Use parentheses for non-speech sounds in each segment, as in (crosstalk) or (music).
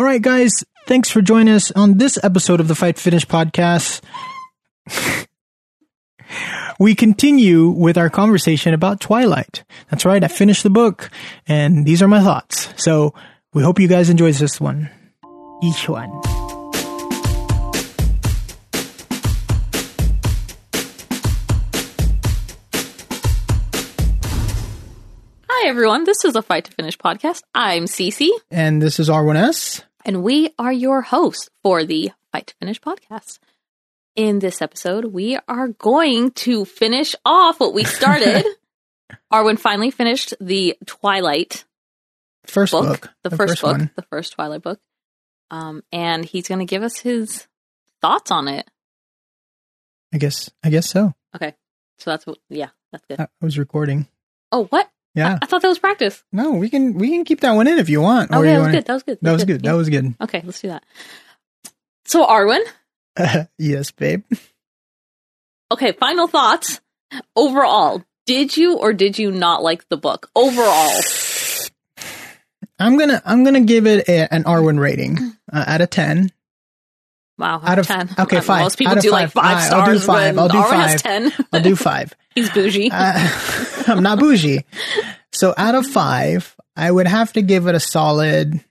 All right, guys, thanks for joining us on this episode of the Fight Finish podcast. (laughs) we continue with our conversation about Twilight. That's right, I finished the book, and these are my thoughts. So we hope you guys enjoy this one. Each one. Hi, everyone. This is a Fight to Finish podcast. I'm Cece, And this is R1S. And we are your hosts for the Fight to Finish podcast. In this episode, we are going to finish off what we started. (laughs) Arwen finally finished the Twilight First book, book. the, first, book, one. the first Twilight book. Um, and he's going to give us his thoughts on it. I guess, I guess so. Okay. So that's what, yeah, that's good. I was recording. Oh, what? Yeah. I thought that was practice. No, we can, we can keep that one in if you want. Okay, you that was wanna- good. That was good. That was good. That was good. (laughs) Okay, let's do that. So, Arwen, (laughs) yes, babe. (laughs) okay, final thoughts. Overall, did you or did you not like the book? Overall, (sighs) I'm gonna I'm gonna give it a, an Arwen rating (clears throat) uh, out of ten. wow, Out of- 10. okay, five. Most people do like five. five Alright, I'll do five. I'll do Arwen five. 10. I'll do five. He's bougie. Uh, (laughs) I'm not bougie. So out of five, I would have to give it a solid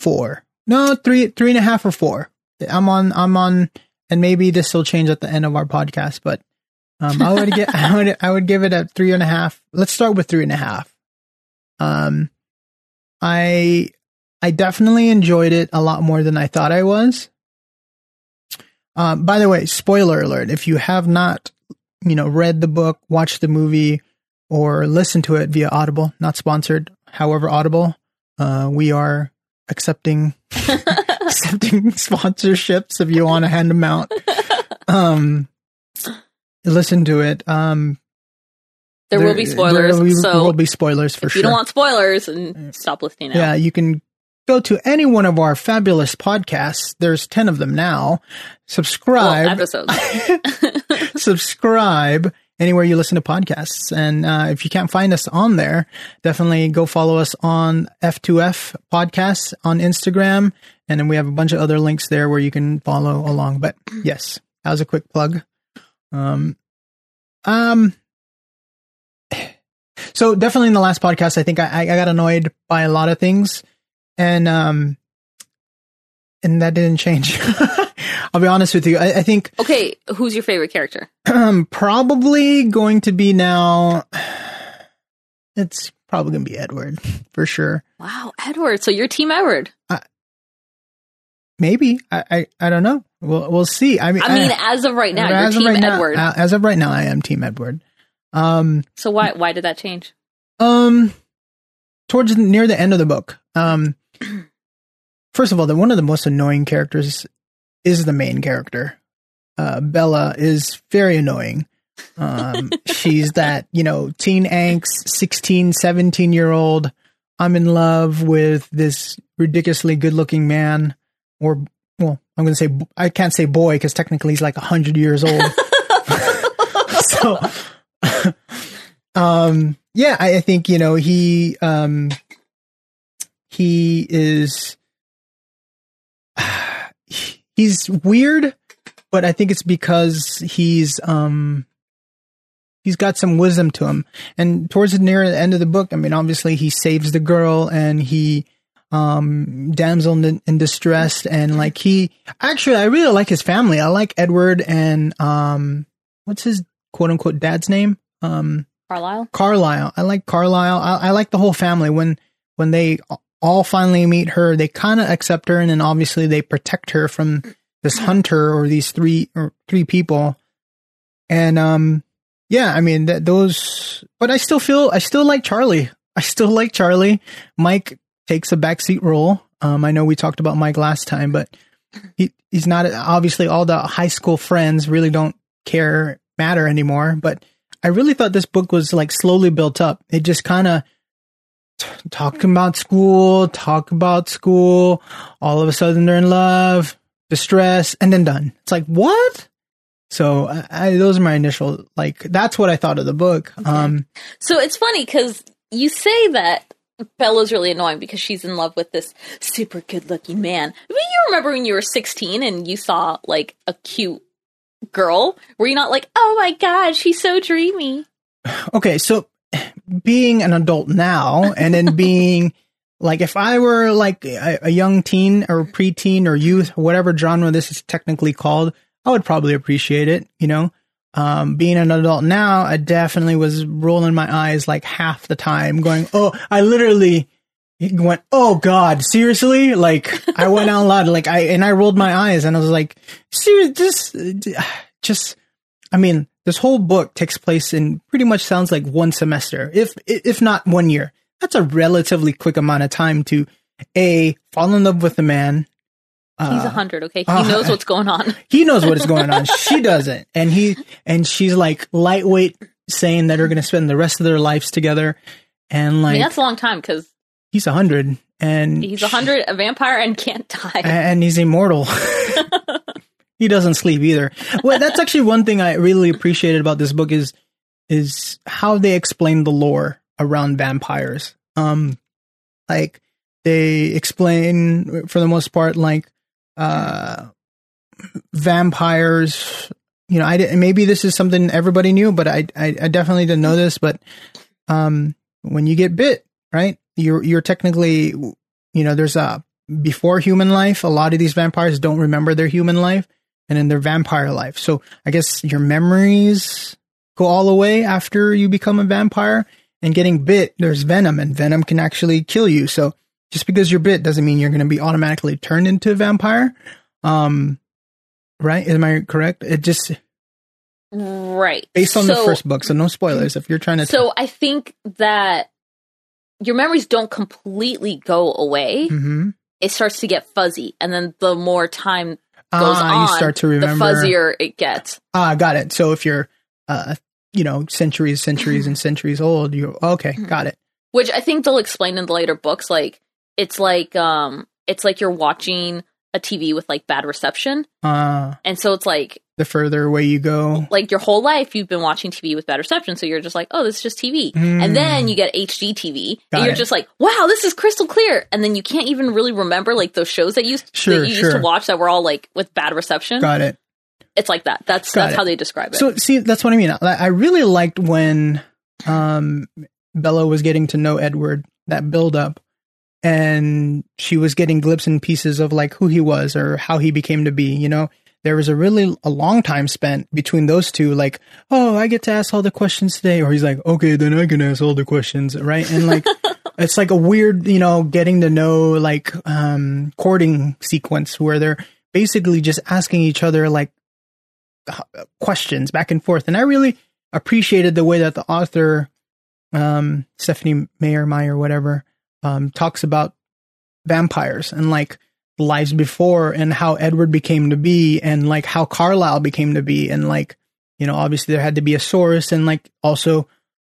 four. No, three, three and a half or four. I'm on, I'm on, and maybe this will change at the end of our podcast, but um, I would get, (laughs) I would, I would give it a three and a half. Let's start with three and a half. Um, I, I definitely enjoyed it a lot more than I thought I was. Um, by the way, spoiler alert: if you have not you know, read the book, watched the movie, or listened to it via Audible, not sponsored. However, Audible, uh, we are accepting (laughs) accepting (laughs) sponsorships if you want to hand them out. (laughs) Um, listen to it. Um, there will be spoilers. There will, so will be spoilers for if sure. you don't want spoilers, and stop listening now. Yeah, you can go to any one of our fabulous podcasts. There's 10 of them now. Well, Subscribe. episodes. Subscribe anywhere you listen to podcasts. And uh, if you can't find us on there, definitely go follow us on F2F Podcasts on Instagram. And then we have a bunch of other links there where you can follow along. But yes, that was a quick plug. Um, um, (sighs) so definitely in the last podcast, I think I, I got annoyed by a lot of things, and um, and that didn't change. (laughs) I'll be honest with you. I, I think okay, who's your favorite character? um, probably going to be now. It's probably going to be Edward for sure. Wow, Edward. So you're Team Edward. Maybe I, I, I don't know. We'll we'll see. I mean, I mean, as of right now, you're of Team right Edward. uh, as of right now, I am Team Edward. Um, so why why did that change? um, towards near the end of the book. Um, (clears throat) first of all, the one of the most annoying characters is the main character. Uh, Bella is very annoying. Um, (laughs) she's that, you know, teen angst, 16, 17 year old. I'm in love with this ridiculously good looking man or, well, I'm going to say, I can't say boy because technically he's like a hundred years old. (laughs) (laughs) so, um, yeah, I, I think, you know, he, um, he is, he's weird, but I think it's because he's, um, he's got some wisdom to him. And towards the near the end of the book, I mean, obviously he saves the girl and he, um, damsel in, in distress. And like he, actually, I really like his family. I like Edward and, um, what's his quote unquote dad's name? Um, Carlisle. Carlisle. I like Carlisle. I, I like the whole family. When when they all finally meet her, they kind of accept her, and then obviously they protect her from this hunter or these three or three people. And um, yeah, I mean that those. But I still feel I still like Charlie. I still like Charlie. Mike takes a backseat role. Um, I know we talked about Mike last time, but he he's not obviously all the high school friends really don't care matter anymore. But I really thought this book was like slowly built up. It just kind of t- talking about school, talk about school. All of a sudden they're in love, distress, and then done. It's like what? So I, I, those are my initial like. That's what I thought of the book. Um, So it's funny because you say that Bella's really annoying because she's in love with this super good looking man. I mean, you remember when you were 16 and you saw like a cute girl? Were you not like, oh my god, she's so dreamy? Okay, so being an adult now and then (laughs) being like if I were like a, a young teen or preteen or youth, whatever genre this is technically called, I would probably appreciate it, you know. Um, being an adult now, I definitely was rolling my eyes like half the time, going, "Oh, I literally went, oh God, seriously!" Like I went out loud, like I and I rolled my eyes, and I was like, "Serious, just, just." I mean, this whole book takes place in pretty much sounds like one semester, if if not one year. That's a relatively quick amount of time to a fall in love with a man, He's a hundred, okay? He uh, knows what's going on. (laughs) he knows what is going on. she doesn't. And he and she's like lightweight saying that they're gonna spend the rest of their lives together. And like I mean, that's a long time because he's a hundred and he's a hundred, a vampire and can't die. And he's immortal. (laughs) he doesn't sleep either. Well, that's actually one thing I really appreciated about this book is is how they explain the lore around vampires. Um like they explain for the most part like uh, vampires. You know, I maybe this is something everybody knew, but I, I, I definitely didn't know this. But um, when you get bit, right, you're you're technically, you know, there's a before human life. A lot of these vampires don't remember their human life, and in their vampire life. So I guess your memories go all the way after you become a vampire. And getting bit, there's venom, and venom can actually kill you. So just because you're bit doesn't mean you're going to be automatically turned into a vampire. Um, right? Am I correct? It just right based on so, the first book, so no spoilers. If you're trying to, so t- I think that your memories don't completely go away. Mm-hmm. It starts to get fuzzy, and then the more time goes ah, on, you start to remember. The fuzzier it gets. Ah, got it. So if you're, uh, you know, centuries, centuries, and centuries old, you okay, mm-hmm. got it. Which I think they'll explain in the later books, like it's like um it's like you're watching a TV with like bad reception. Uh, and so it's like the further away you go, like your whole life you've been watching TV with bad reception, so you're just like, oh, this is just TV. Mm. And then you get HD TV, Got and you're it. just like, wow, this is crystal clear. And then you can't even really remember like those shows that you sure, that you sure. used to watch that were all like with bad reception. Got it. It's like that. That's Got that's it. how they describe it. So see, that's what I mean. I really liked when um Bella was getting to know Edward. That build up and she was getting glimpses and pieces of like who he was or how he became to be, you know. There was a really a long time spent between those two, like, oh, I get to ask all the questions today, or he's like, okay, then I can ask all the questions, right? And like, (laughs) it's like a weird, you know, getting to know like um courting sequence where they're basically just asking each other like questions back and forth, and I really appreciated the way that the author, um, Stephenie Meyer, Meyer, whatever, um, talks about vampires and like lives before and how Edward became to be and like how Carlisle became to be and like you know obviously there had to be a source and like also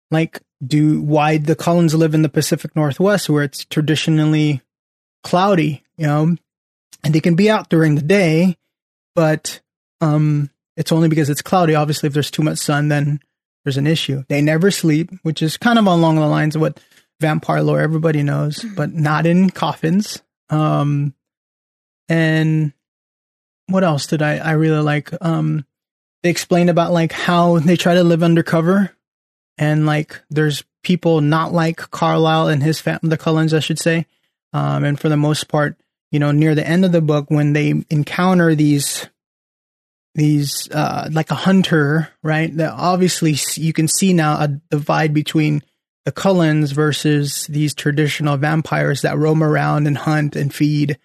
like do why the Cullens live in the Pacific Northwest where it's traditionally cloudy you know and they can be out during the day but um it's only because it's cloudy. Obviously if there's too much sun then there's an issue. They never sleep which is kind of along the lines of what vampire lore everybody knows, mm-hmm. but not in coffins. Um, and what else did I, I really like? Um, they explained about like how they try to live undercover and like there's people not like Carlisle and his family, the Cullens, I should say. Um, and for the most part, you know, near the end of the book, when they encounter these, these, uh, like a hunter, right? That obviously you can see now a divide between the Cullens versus these traditional vampires that roam around and hunt and feed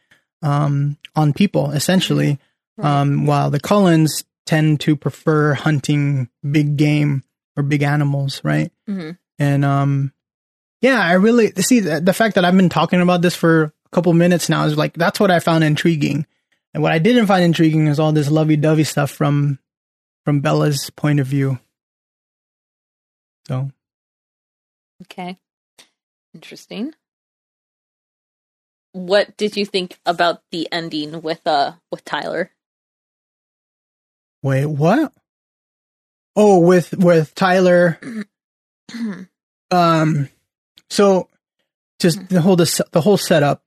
um, on people, essentially. Right. Um, while the Cullens tend to prefer hunting big game or big animals, right? Mm-hmm. And um, yeah, I really see the, the fact that I've been talking about this for a couple minutes now is like that's what I found intriguing. And what I didn't find intriguing is all this lovey-dovey stuff from from Bella's point of view. So Okay. Interesting. What did you think about the ending with uh with Tyler? Wait, what? Oh, with with Tyler. (clears throat) um so just the whole the, the whole setup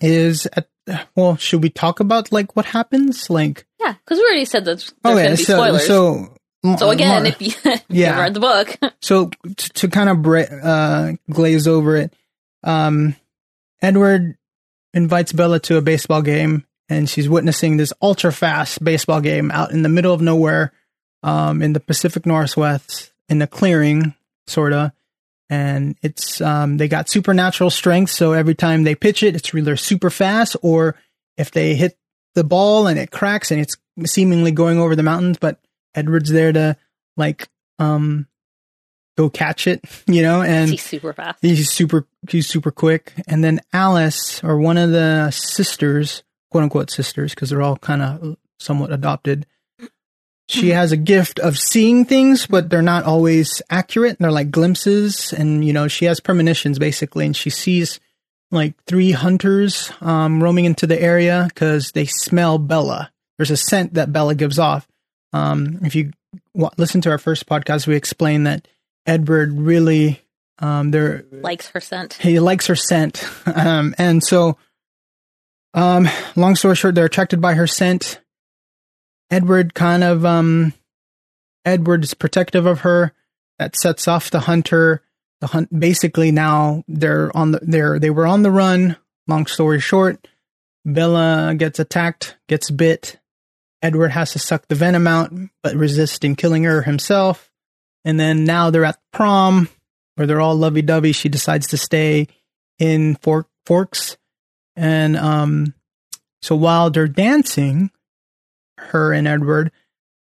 is at, well, should we talk about like what happens? Like, Yeah, because we already said that okay, going to be so spoilers. So, so again, if you, (laughs) Yeah. read the book, (laughs) so t- to kind of bra- uh, glaze over it, um, Edward invites Bella to a baseball game, and she's witnessing this ultra fast baseball game out in the middle of nowhere, um, in the Pacific Northwest, in a clearing, sorta. And it's um, they got supernatural strength, so every time they pitch it, it's either super fast, or if they hit the ball and it cracks and it's seemingly going over the mountains, but Edward's there to like um go catch it, (laughs) you know, and he's super fast. he's super he's super quick. And then Alice or one of the sisters, quote unquote sisters, because they're all kind of somewhat adopted. She has a gift of seeing things, but they're not always accurate. They're like glimpses, and you know she has premonitions basically, and she sees like three hunters um, roaming into the area because they smell Bella. There's a scent that Bella gives off. Um, if you wa listen to our first podcast, we explained that Edward really um, they're Likes her scent. he likes her scent, (laughs) um, and so um, long story short, they're attracted by her scent. Edward kind of um, Edward is protective of her. That sets off the hunter. The hunt basically now they're on the they're they were on the run. Long story short, Bella gets attacked, gets bit. Edward has to suck the venom out, but resisting killing her himself. And then now they're at prom, where they're all lovey dovey. She decides to stay in Fork Forks, and um, so while they're dancing, her and Edward,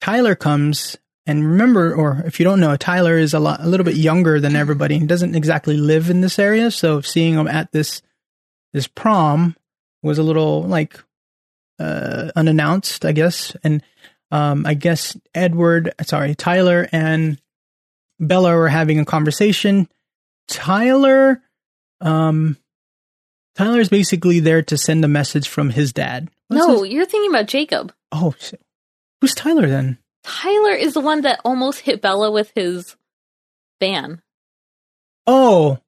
Tyler comes. And remember, or if you don't know, Tyler is a lot, a little bit younger than everybody. He doesn't exactly live in this area, so seeing him at this this prom was a little like uh, unannounced, I guess. And um, I guess Edward, sorry, Tyler and Bella were having a conversation. Tyler, um, Tyler is basically there to send a message from his dad. What's no, his- you're thinking about Jacob. oh, who's Tyler then? Tyler is the one that almost hit Bella with his van. Oh,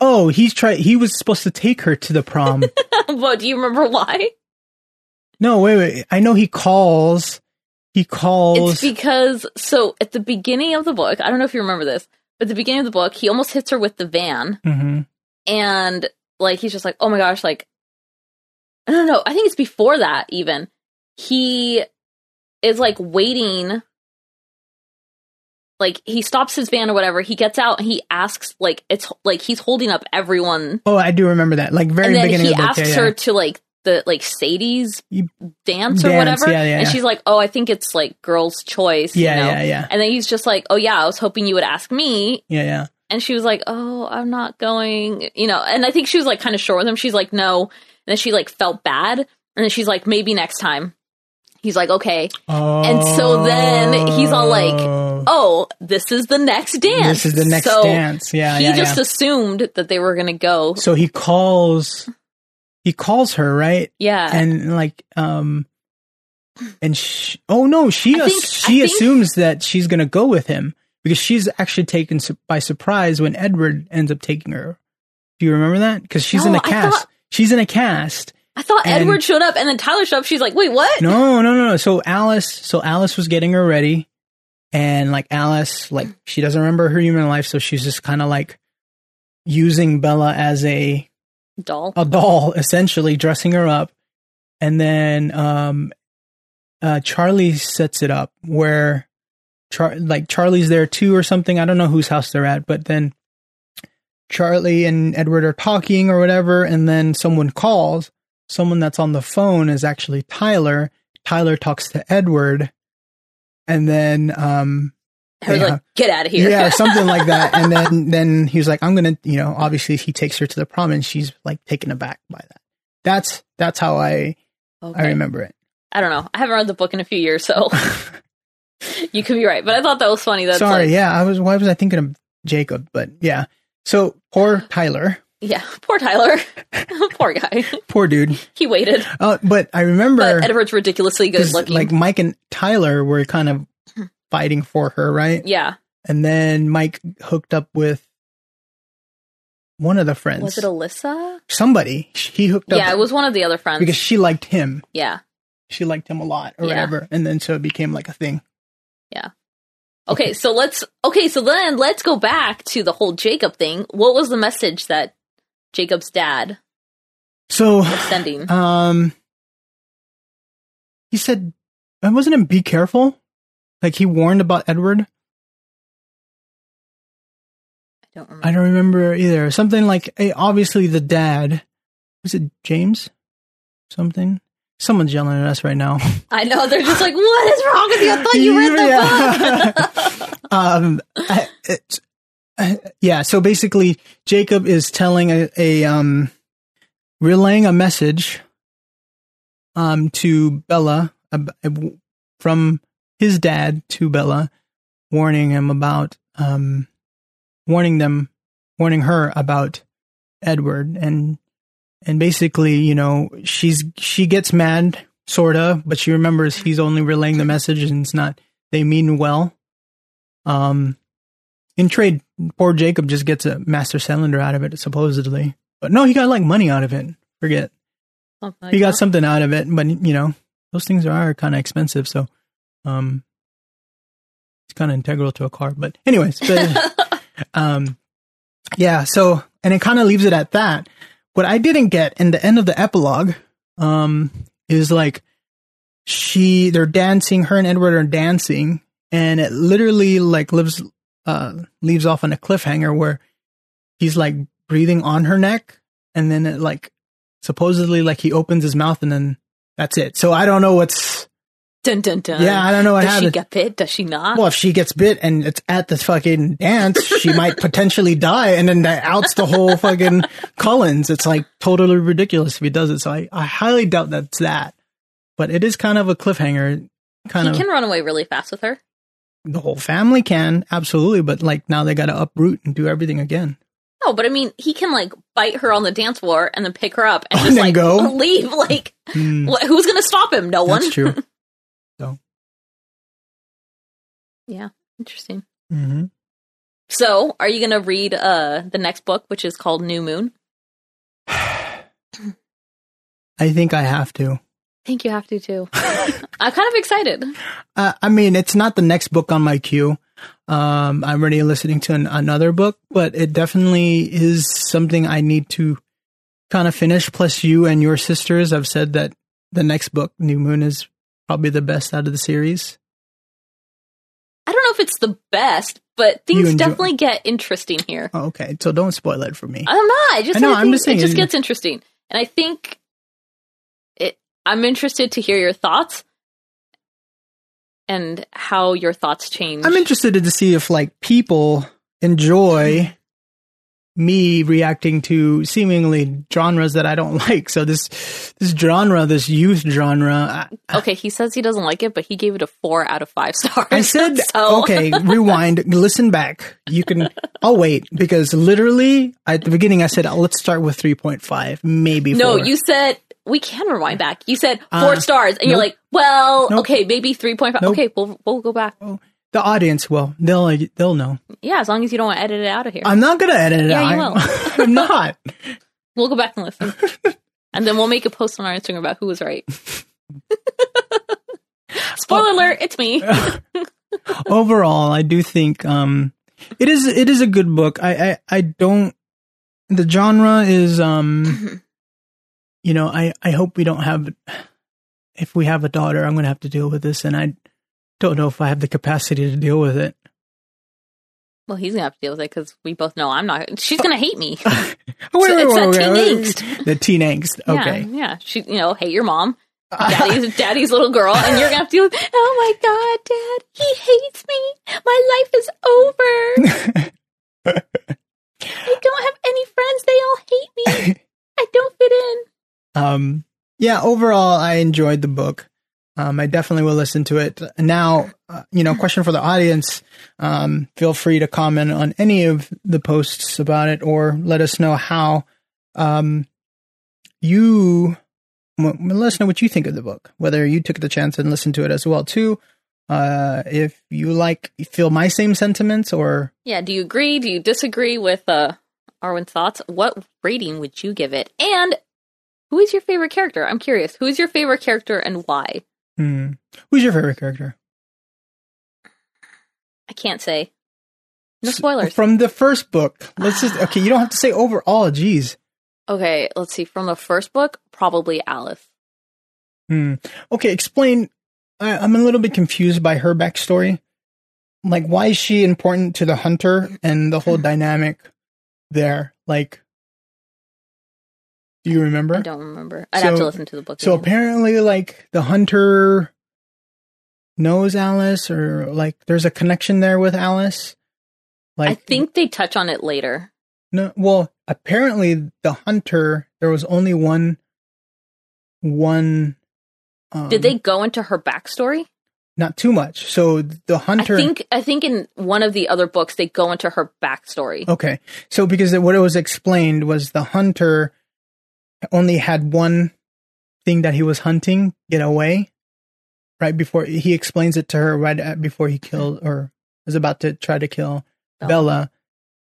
oh, he's try. He was supposed to take her to the prom. (laughs) but do you remember why? No, wait, wait. I know he calls. He calls. It's because so at the beginning of the book, I don't know if you remember this, but at the beginning of the book, he almost hits her with the van, hmm and like he's just like, oh my gosh, like I don't know. I think it's before that even. He is like waiting. Like he stops his van or whatever. He gets out and he asks like it's like he's holding up everyone, Oh, I do remember that. Like very and then beginning he of the book. asks yeah, her yeah. to like the like Sadie's You- dance or Dance, whatever, yeah, yeah, and yeah. she's like, oh, I think it's like girls' choice. Yeah, you know? yeah, yeah, And then he's just like, oh yeah, I was hoping you would ask me. yeah, yeah. And she was like, oh, I'm not going, you know. And I think she was like kind of sure with him. She's like, no. And then she like felt bad. And then she's like, maybe next time. He's like, okay. And so then he's all like, Oh, oh this is the next dance. This is the next So dance. Yeah, He yeah, just assumed that they were going to go. so he calls. He calls her right, Yeah. and like, um, and she, oh no, she I ass- think- she I think- assumes that she's gonna go with him because she's actually taken su- by surprise when Edward ends up taking her. Do you remember that? Because she's in a cast. thought- she's in a cast. I thought and- Edward showed up and then Tyler showed up. She's like, wait, what? No, no, no, no. So Alice, so Alice was getting her ready, and like Alice, like she doesn't remember her human life, so she's just kind of like using Bella as a Doll. a doll, essentially dressing her up, and then um, uh, Charlie sets it up where, Char- like Charlie's there too or something. I don't know whose house they're at, but then Charlie and Edward are talking or whatever, and then someone calls. Someone that's on the phone is actually Tyler. Tyler talks to Edward, and then um, I was yeah. like, get out of here. yeah, something like that. (laughs) And then then he was like, I'm gonna, you know, obviously he takes her to the prom, and she's like taken aback by that. That's that's how I Okay. I remember it. I don't know. I haven't read the book in a few years, so (laughs) you could be right. But I thought that was funny. That's Sorry, like, yeah, I was. Why was I thinking of Jacob? But yeah, so poor (sighs) Tyler, yeah, poor Tyler. (laughs) poor guy. poor dude. he waited. Uh, but I remember But Edward's ridiculously good looking. like Mike and Tyler were kind of fighting for her, right? yeah. And then Mike hooked up with one of the friends. Was it Alyssa? somebody? He hooked up Yeah, it was one of the other friends. because she liked him. yeah. She liked him a lot, or Yeah. whatever, and then so it became like a thing. Yeah. Okay, so let's okay, so then let's go back to the whole Jacob thing. What was the message that Jacob's dad So, was sending? um, he said, wasn't it be careful? Like he warned about Edward. I don't remember. I don't remember either. Something like eh, obviously the dad was it James? Something. Someone's yelling at us right now. (laughs) I know they're just like, what is wrong with you? I thought you read the book. (laughs) (laughs) um, I- it's, uh, yeah. So basically, Jacob is telling a, a um, relaying a message um to Bella ab- from his dad to Bella, warning him about um, warning them, warning her about Edward and and basically, you know, she's she gets mad, sorta, but she remembers he's only relaying the message and it's not they mean well. Um in trade, poor Jacob just gets a master cylinder out of it, supposedly. But no, he got like money out of it. Forget. Like he got that. something out of it, but you know, those things are kind of expensive, so um it's kind of integral to a car. But anyways, but (laughs) um yeah so and it kind of leaves it at that what i didn't get in the end of the epilogue um is like she they're dancing her and edward are dancing and it literally like lives uh leaves off on a cliffhanger where he's like breathing on her neck and then it like supposedly like he opens his mouth and then that's it so i don't know what's dun dun dun. yeah i don't know what Does she get bit? Does she not? well, if she gets bit and it's at the fucking dance, she might potentially die, and then that outs the whole fucking Cullens. It's like totally ridiculous if he does it. So I, I highly doubt that's that. But it is kind of a cliffhanger. Kind he of can run away really fast with her. the whole family can absolutely, but like now they got to uproot and do everything again. No, but I mean, he can like bite her on the dance floor and then pick her up and (laughs) just then like go. leave. (laughs) Like, hmm. wh- who's gonna stop him? No one. that's true. (laughs) Yeah, interesting. hmm So, are you gonna read uh the next book, which is called New Moon? (sighs) I think I have to. I think you have to too. (laughs) I'm kind of excited. Uh, I mean, it's not the next book on my queue. Um, I'm already listening to an, another book, but it definitely is something I need to kind of finish. Plus, you and your sisters have said that the next book, New Moon, is probably the best out of the series. I don't know if it's the best, but things enjoy- definitely get interesting here. Oh, okay, so don't spoil it for me. I'm not. I just I know, I I'm think just saying it just gets interesting, and I think it. I'm interested to hear your thoughts and how your thoughts change. I'm interested to see if like people enjoy me reacting to seemingly genres that I don't (laughs) like. So this this genre, this youth genre, I, okay, he says he doesn't like it, but he gave it a four out of five (laughs) stars. I said, (laughs) so. okay, rewind, listen back. You can, I'll wait because literally at the beginning I said, let's start with 3.5, maybe No, four. you said we can rewind back. You said four Uh, stars, and you're like, well, Nope. okay, maybe three point five. Nope. Okay, we'll we'll go back. The audience will, they'll, they'll know. Yeah, as long as you don't want to edit it out of here, I'm not going to edit it Yeah, out. you will. (laughs) I'm, not. (laughs) we'll go back and listen, and then we'll make a post on our Instagram about who was right. (laughs) Spoiler Oh. alert! It's me. Overall, I do think, um, it is, it is a good book. I, I, I don't, the genre is, um, you know, I, I hope we don't have, if we have a daughter, I'm going to have to deal with this and I don't know if I have the capacity to deal with it. Well, he's gonna have to deal with it because we both know I'm not. She's gonna hate me. (laughs) Wait, wait, it's wait, teen angst. The teen angst. Okay. Yeah, yeah. She, you know, hate your mom. (laughs) Daddy's daddy's little girl, and you're gonna have to deal with. Oh my god, Dad, he hates me. My life is over. (laughs) I don't have any friends. They all hate me. I don't fit in. um, yeah, overall, I enjoyed the book. Um, I definitely will listen to it. Now, uh, you know, question for the audience. Um, feel free to comment on any of the posts about it or let us know how, um, you, let us know what you think of the book, whether you took the chance and listened to it as well, too. Uh, if you like, feel my same sentiments or Yeah. Do you agree? Do you disagree with uh Arwen's thoughts. What rating would you give it? And who is your favorite character? I'm curious. Who is your favorite character and why? Hmm. Who's your favorite character? I can't say. No S- spoilers. From the first book. Let's just (sighs) okay, you don't have to say overall, geez. Okay, let's see. From the first book, probably Alice. Hmm. Okay, explain I, I'm a little bit confused by her backstory. Like why is she important to the hunter and the whole (laughs) dynamic there? Like do you remember? I don't remember. I'd have to listen to the book. So again. apparently, like the hunter knows Alice, or like there's a connection there with Alice. Like I think they touch on it later. no. Well, apparently the hunter there was only one. One. Um, Did they go into her backstory? Not too much. So the hunter. I think I think in one of the other books they go into her backstory. Okay. So because what it was explained was the hunter only had one thing that he was hunting get away right before he explains it to her right at, before he killed or was about to try to kill Bella. Bella.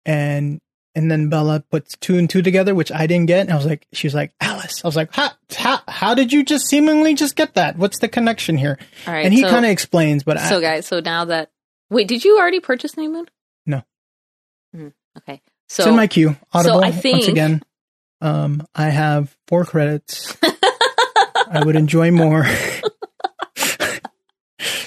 And and then Bella puts two and two together which I didn't get. And I was like she's like Alice. I was like how how, how did you just seemingly just get that? What's the connection here? All right, and he so, kind of explains but so I, guys, so now that wait, did you already purchase New Moon? No. Mhm, Okay, it's so in my queue. Audible I think, once again um I have four credits I would enjoy more. (laughs)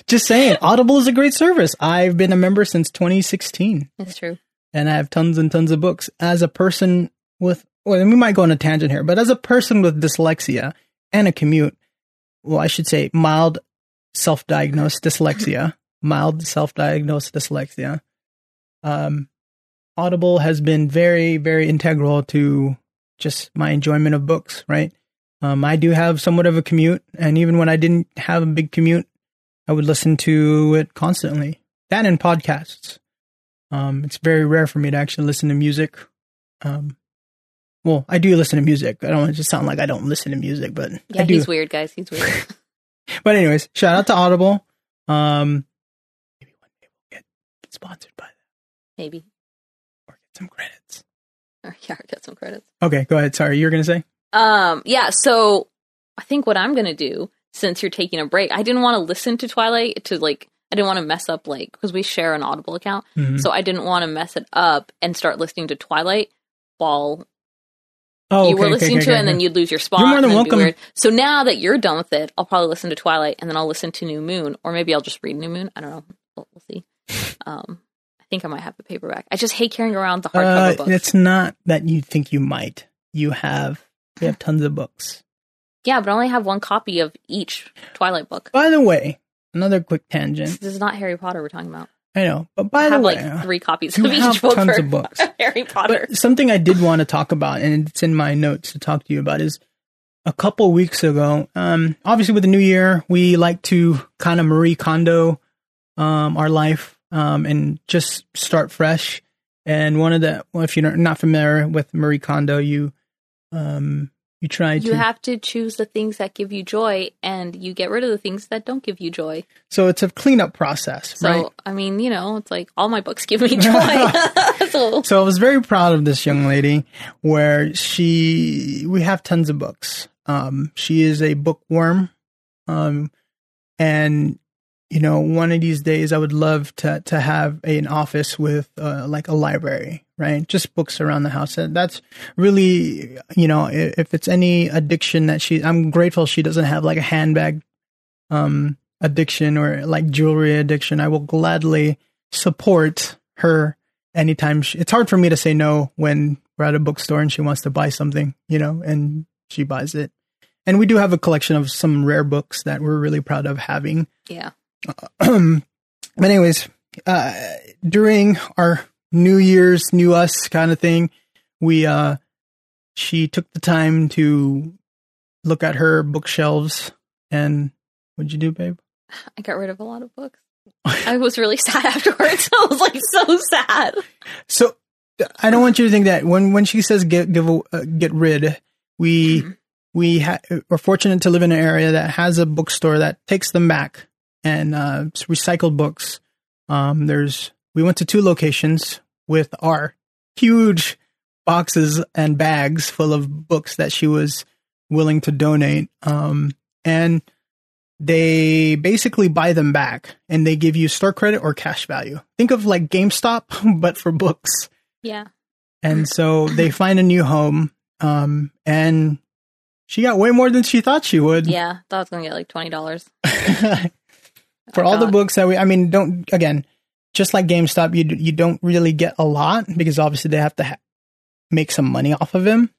Just saying, Audible is a great service. I've been a member since 2016 That's true. and I have tons and tons of books. As a person with, well, we might go on a tangent here, but as a person with dyslexia and a commute, well, I should say mild self diagnosed dyslexia, (laughs) mild self diagnosed dyslexia, um, Audible has been very, very integral to just my enjoyment of books, right? Um, I do have somewhat of a commute, and even when I didn't have a big commute, I would listen to it constantly. That and podcasts. Um, it's very rare for me to actually listen to music. Um, well, I do listen to music. I don't want to just sound like I don't listen to music, but Yeah, I do. he's weird, guys. He's weird. (laughs) (laughs) But anyways, shout out to Audible. Um, maybe one day we'll get sponsored by them Maybe. or get some credits. Or, (laughs) yeah, get some credits. Okay, go ahead. Sorry, you were gonna say. Um, yeah, so I think what I'm gonna do, since you're taking a break, I didn't want to listen to Twilight to like I didn't want to mess up like because we share an Audible account, Mhm. so I didn't want to mess it up and start listening to Twilight while Oh, you were okay, okay, listening okay, to it, okay. and then you'd lose your spot. You're more than then it'd be welcome. So now that you're done with it, I'll probably listen to Twilight, and then I'll listen to New Moon, or maybe I'll just read New Moon. I don't know. We'll, we'll see. (laughs) Um, I think I might have the paperback. I just hate carrying around the hardcover Uh, books. it's not that you think you might. You have. You have tons of books. Yeah, but I only have one copy of each Twilight book. By the way, another quick tangent. This is not Harry Potter we're talking about. I know, but by the way I the have way, like three copies of each have book tons of books. (laughs) Harry Potter. But something I did want to talk about, and it's in my notes to talk to you about, is a couple weeks ago. Um, obviously, with the new year, we like to kind of Marie Kondo um, our life um, and just start fresh. And one of the, well, if you're not familiar with Marie Kondo, you um, you try you to. You have to choose the things that give you joy, and you get rid of the things that don't give you joy. so it's a cleanup process, So, right? I mean, you know, it's like all my books (laughs) give me joy. (laughs) (laughs) so, So I was very proud of this young lady where she we have tons of books. Um she is a bookworm. Um and you know, one of these days I would love to to have a, an office with uh, like a library, right? Just books around the house. And That's really, you know, i- if it's any addiction that she I'm grateful she doesn't have like a handbag um addiction or like jewelry addiction. I will gladly support her anytime she, it's hard for me to say no when we're at a bookstore and she wants to buy something, you know, and she buys it. And we do have a collection of some rare books that we're really proud of having. yeah. But anyways, uh, during our New Year's, new us kind of thing, we, uh, she took the time to look at her bookshelves and what'd you do, babe? I got rid of a lot of books. I was really (laughs) sad afterwards. (laughs) I was like so sad. So I don't want you to think that when when she says get give a- uh, get rid, we we ha- are fortunate to live in an area that has a bookstore that takes them back and uh, recycled books. Um, there's we went to two locations with our huge boxes and bags full of books that she was willing to donate. Um, and they basically buy them back and they give you store credit or cash value. Think of like GameStop, (laughs) but for books. Yeah. And so they find a new home. Um, and she got way more than she thought she would. Yeah. Thought I was going to get like $20. (laughs) for all the books that we, I mean, don't, again, just like GameStop, you, you don't really get a lot because obviously they have to ha- make some money off of them.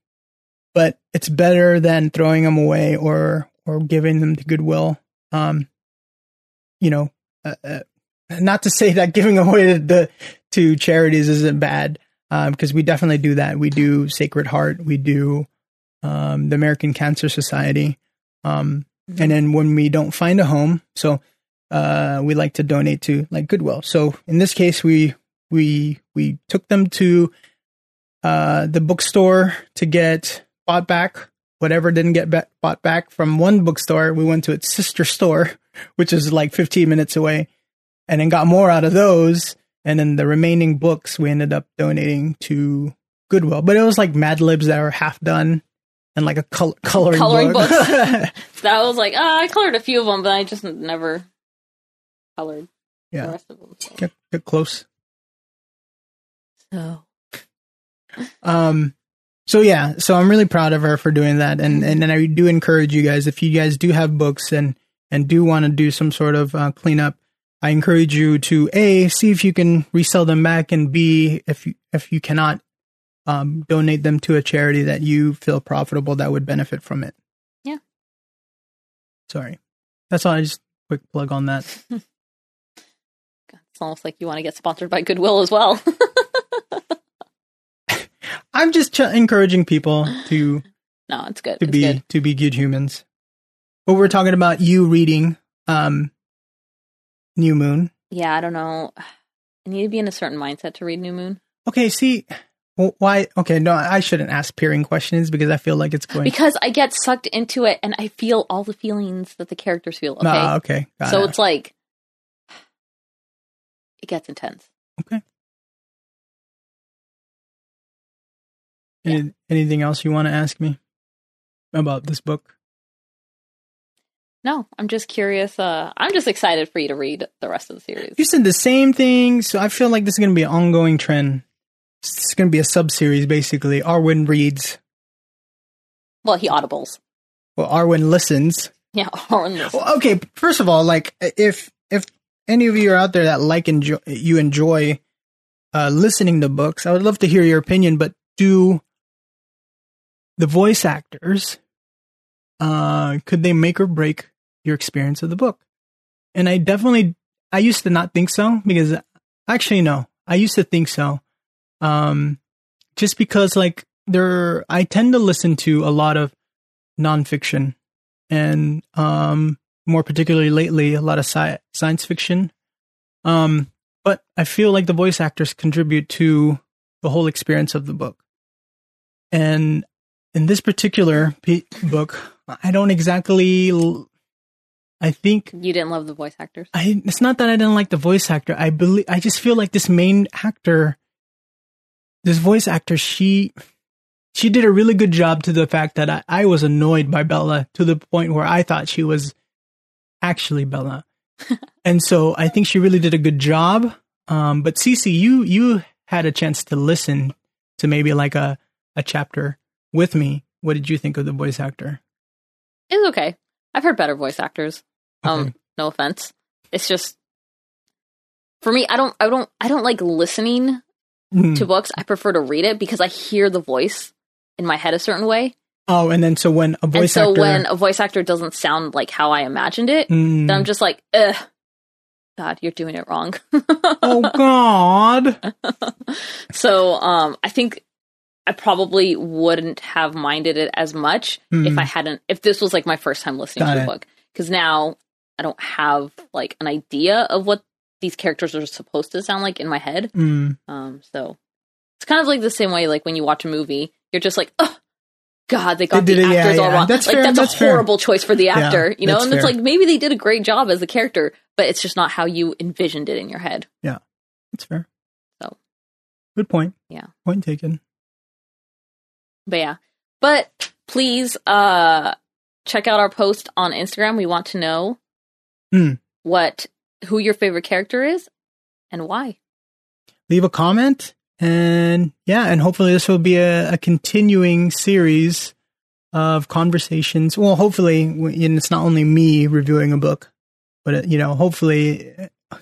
But it's better than throwing them away or, or giving them to Goodwill. Um, you know, uh, uh, not to say that giving (laughs) away the, the to charities isn't bad, um, because we definitely do that. We do Sacred Heart, we do um, the American Cancer Society, um, Mm-hmm. and then when we don't find a home, so uh, we like to donate to like Goodwill. So in this case, we we we took them to uh, the bookstore to get bought back whatever didn't get ba- bought back from one bookstore. We went to its sister store, (laughs) which is like 15 minutes away, and then got more out of those. And then the remaining books we ended up donating to Goodwill. But it was like Mad Libs that were half done and like a col- coloring, Coloring book. That (laughs) was like, ah, I colored a few of them, but I just never colored the yeah, rest of them. So. get, get close. so. Um, so yeah, so I'm really proud of her for doing that, and and then I do encourage you guys if you guys do have books and and do want to do some sort of uh, cleanup, I encourage you to a see if you can resell them back, and b if you if you cannot, um, donate them to a charity that you feel profitable that would benefit from it. Yeah. Sorry, that's all. I just quick plug on that. (laughs) It's almost like you want to get sponsored by Goodwill as well. (laughs) I'm just ch- encouraging people to (sighs) no, it's good. to it's be good. to be good humans. But we're talking about you reading um New Moon. Yeah, I don't know. (sighs) I need to be in a certain mindset to read New Moon Okay, see well, why okay, no, I shouldn't ask peering questions because I feel like it's going because I get sucked into it and I feel all the feelings that the characters feel. Okay, Ah, okay. got so it. it's like it gets intense. Any, anything else you want to ask me about this book? No, I'm just curious. Uh, I'm just excited for you to read the rest of the series. You said the same thing, so I feel like this is going to be an ongoing trend. It's going to be a sub series basically. Arwen reads, Well, he audibles. well, Arwen listens. Yeah, (laughs) or this. Well, okay, first of all, like if any of you are out there that like enjoy you enjoy uh, listening to books, I would love to hear your opinion. But do the voice actors uh, could they make or break your experience of the book? And I definitely I used to not think so because actually no, I used to think so. Um, just because like there, I tend to listen to a lot of nonfiction and um more particularly lately a lot of sci- science fiction um but i feel like the voice actors contribute to the whole experience of the book and in this particular p- book i don't exactly l- i think You didn't love the voice actors. I it's not that I didn't like the voice actor. I believe I just feel like this main actor, this voice actor, she she did a really good job to the fact that I, I was annoyed by Bella to the point where I thought she was actually Bella. (laughs) and so I think she really did a good job. Um, but Cece, you you had a chance to listen to maybe like a a chapter with me. What did you think of the voice actor? It's okay. I've heard better voice actors. Um, Okay. no offense. It's just for me. I don't. I don't. I don't like listening Hmm. to books. I prefer to read it because I hear the voice in my head a certain way. Oh, and then so when a and voice so actor, when a voice actor doesn't sound like how I imagined it, Hmm. then I'm just like, ugh, God, you're doing it wrong. (laughs) oh God. (laughs) so um, I think I probably wouldn't have minded it as much if Hmm. I hadn't. If this was like my first time listening Got to it. the book, because now I don't have like an idea of what these characters are supposed to sound like in my head. Mm, Um, so it's kind of like the same way, like when you watch a movie, you're just like, oh, God, they got They the did it- yeah, actors all yeah. wrong. That's like fair, that's, that's a fair. horrible choice for the Yeah, actor, you know. And it's like maybe they did a great job as the character, but it's just not how you envisioned it in your head. Yeah, that's fair. So. good point. Yeah. Point taken. But yeah. But please uh check out our post on Instagram. We want to know Hmm. what who your favorite character is and why. leave a comment and yeah and hopefully this will be a, a continuing series of conversations. Well hopefully and it's not only me reviewing a book but uh, you know hopefully uh,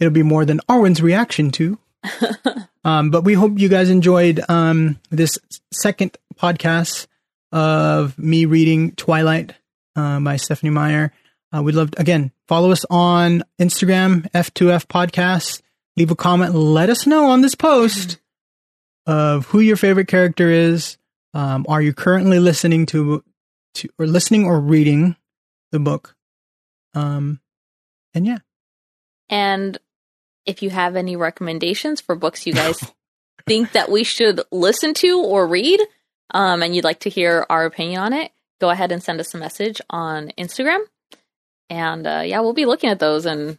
it'll be more than arwen's reaction to. (laughs) Um, but we hope you guys enjoyed um, this second podcast of me reading twilight uh, by stephenie meyer. Uh, we'd love to, again follow us on instagram f2f podcast leave a comment. Let us know on this post of who your favorite character is. Um, are you currently listening to, to or listening or reading the book? Um, and yeah, And if you have any recommendations for books you guys (laughs) think that we should listen to or read, um, and you'd like to hear our opinion on it, go ahead and send us a message on Instagram. And uh, yeah, we'll be looking at those and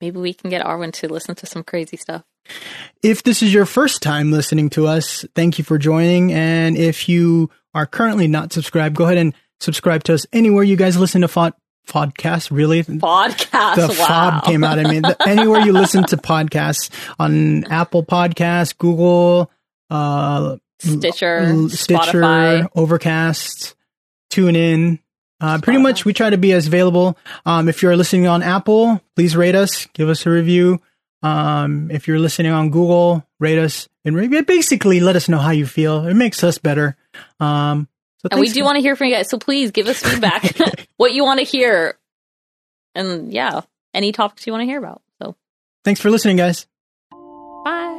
maybe we can get Arwen to listen to some crazy stuff. if this is your first time listening to us, thank you for joining. And if you are currently not subscribed, go ahead and subscribe to us anywhere you guys listen to fod- podcasts. Really, Podcast. the wow. fob came out. I mean, the, anywhere you listen to podcasts on Apple Podcasts, Google, uh, Stitcher, Stitcher, Spotify. Overcast, tune in. Uh, pretty much, we try to be as available. Um, if you're listening on Apple, please rate us, give us a review. Um, if you're listening on Google, rate us and re- basically let us know how you feel. It makes us better. Um, so And we do for- want to hear from you guys. So please give us feedback, (laughs) what you want to hear. And yeah, any topics you want to hear about. So thanks for listening, guys. bye.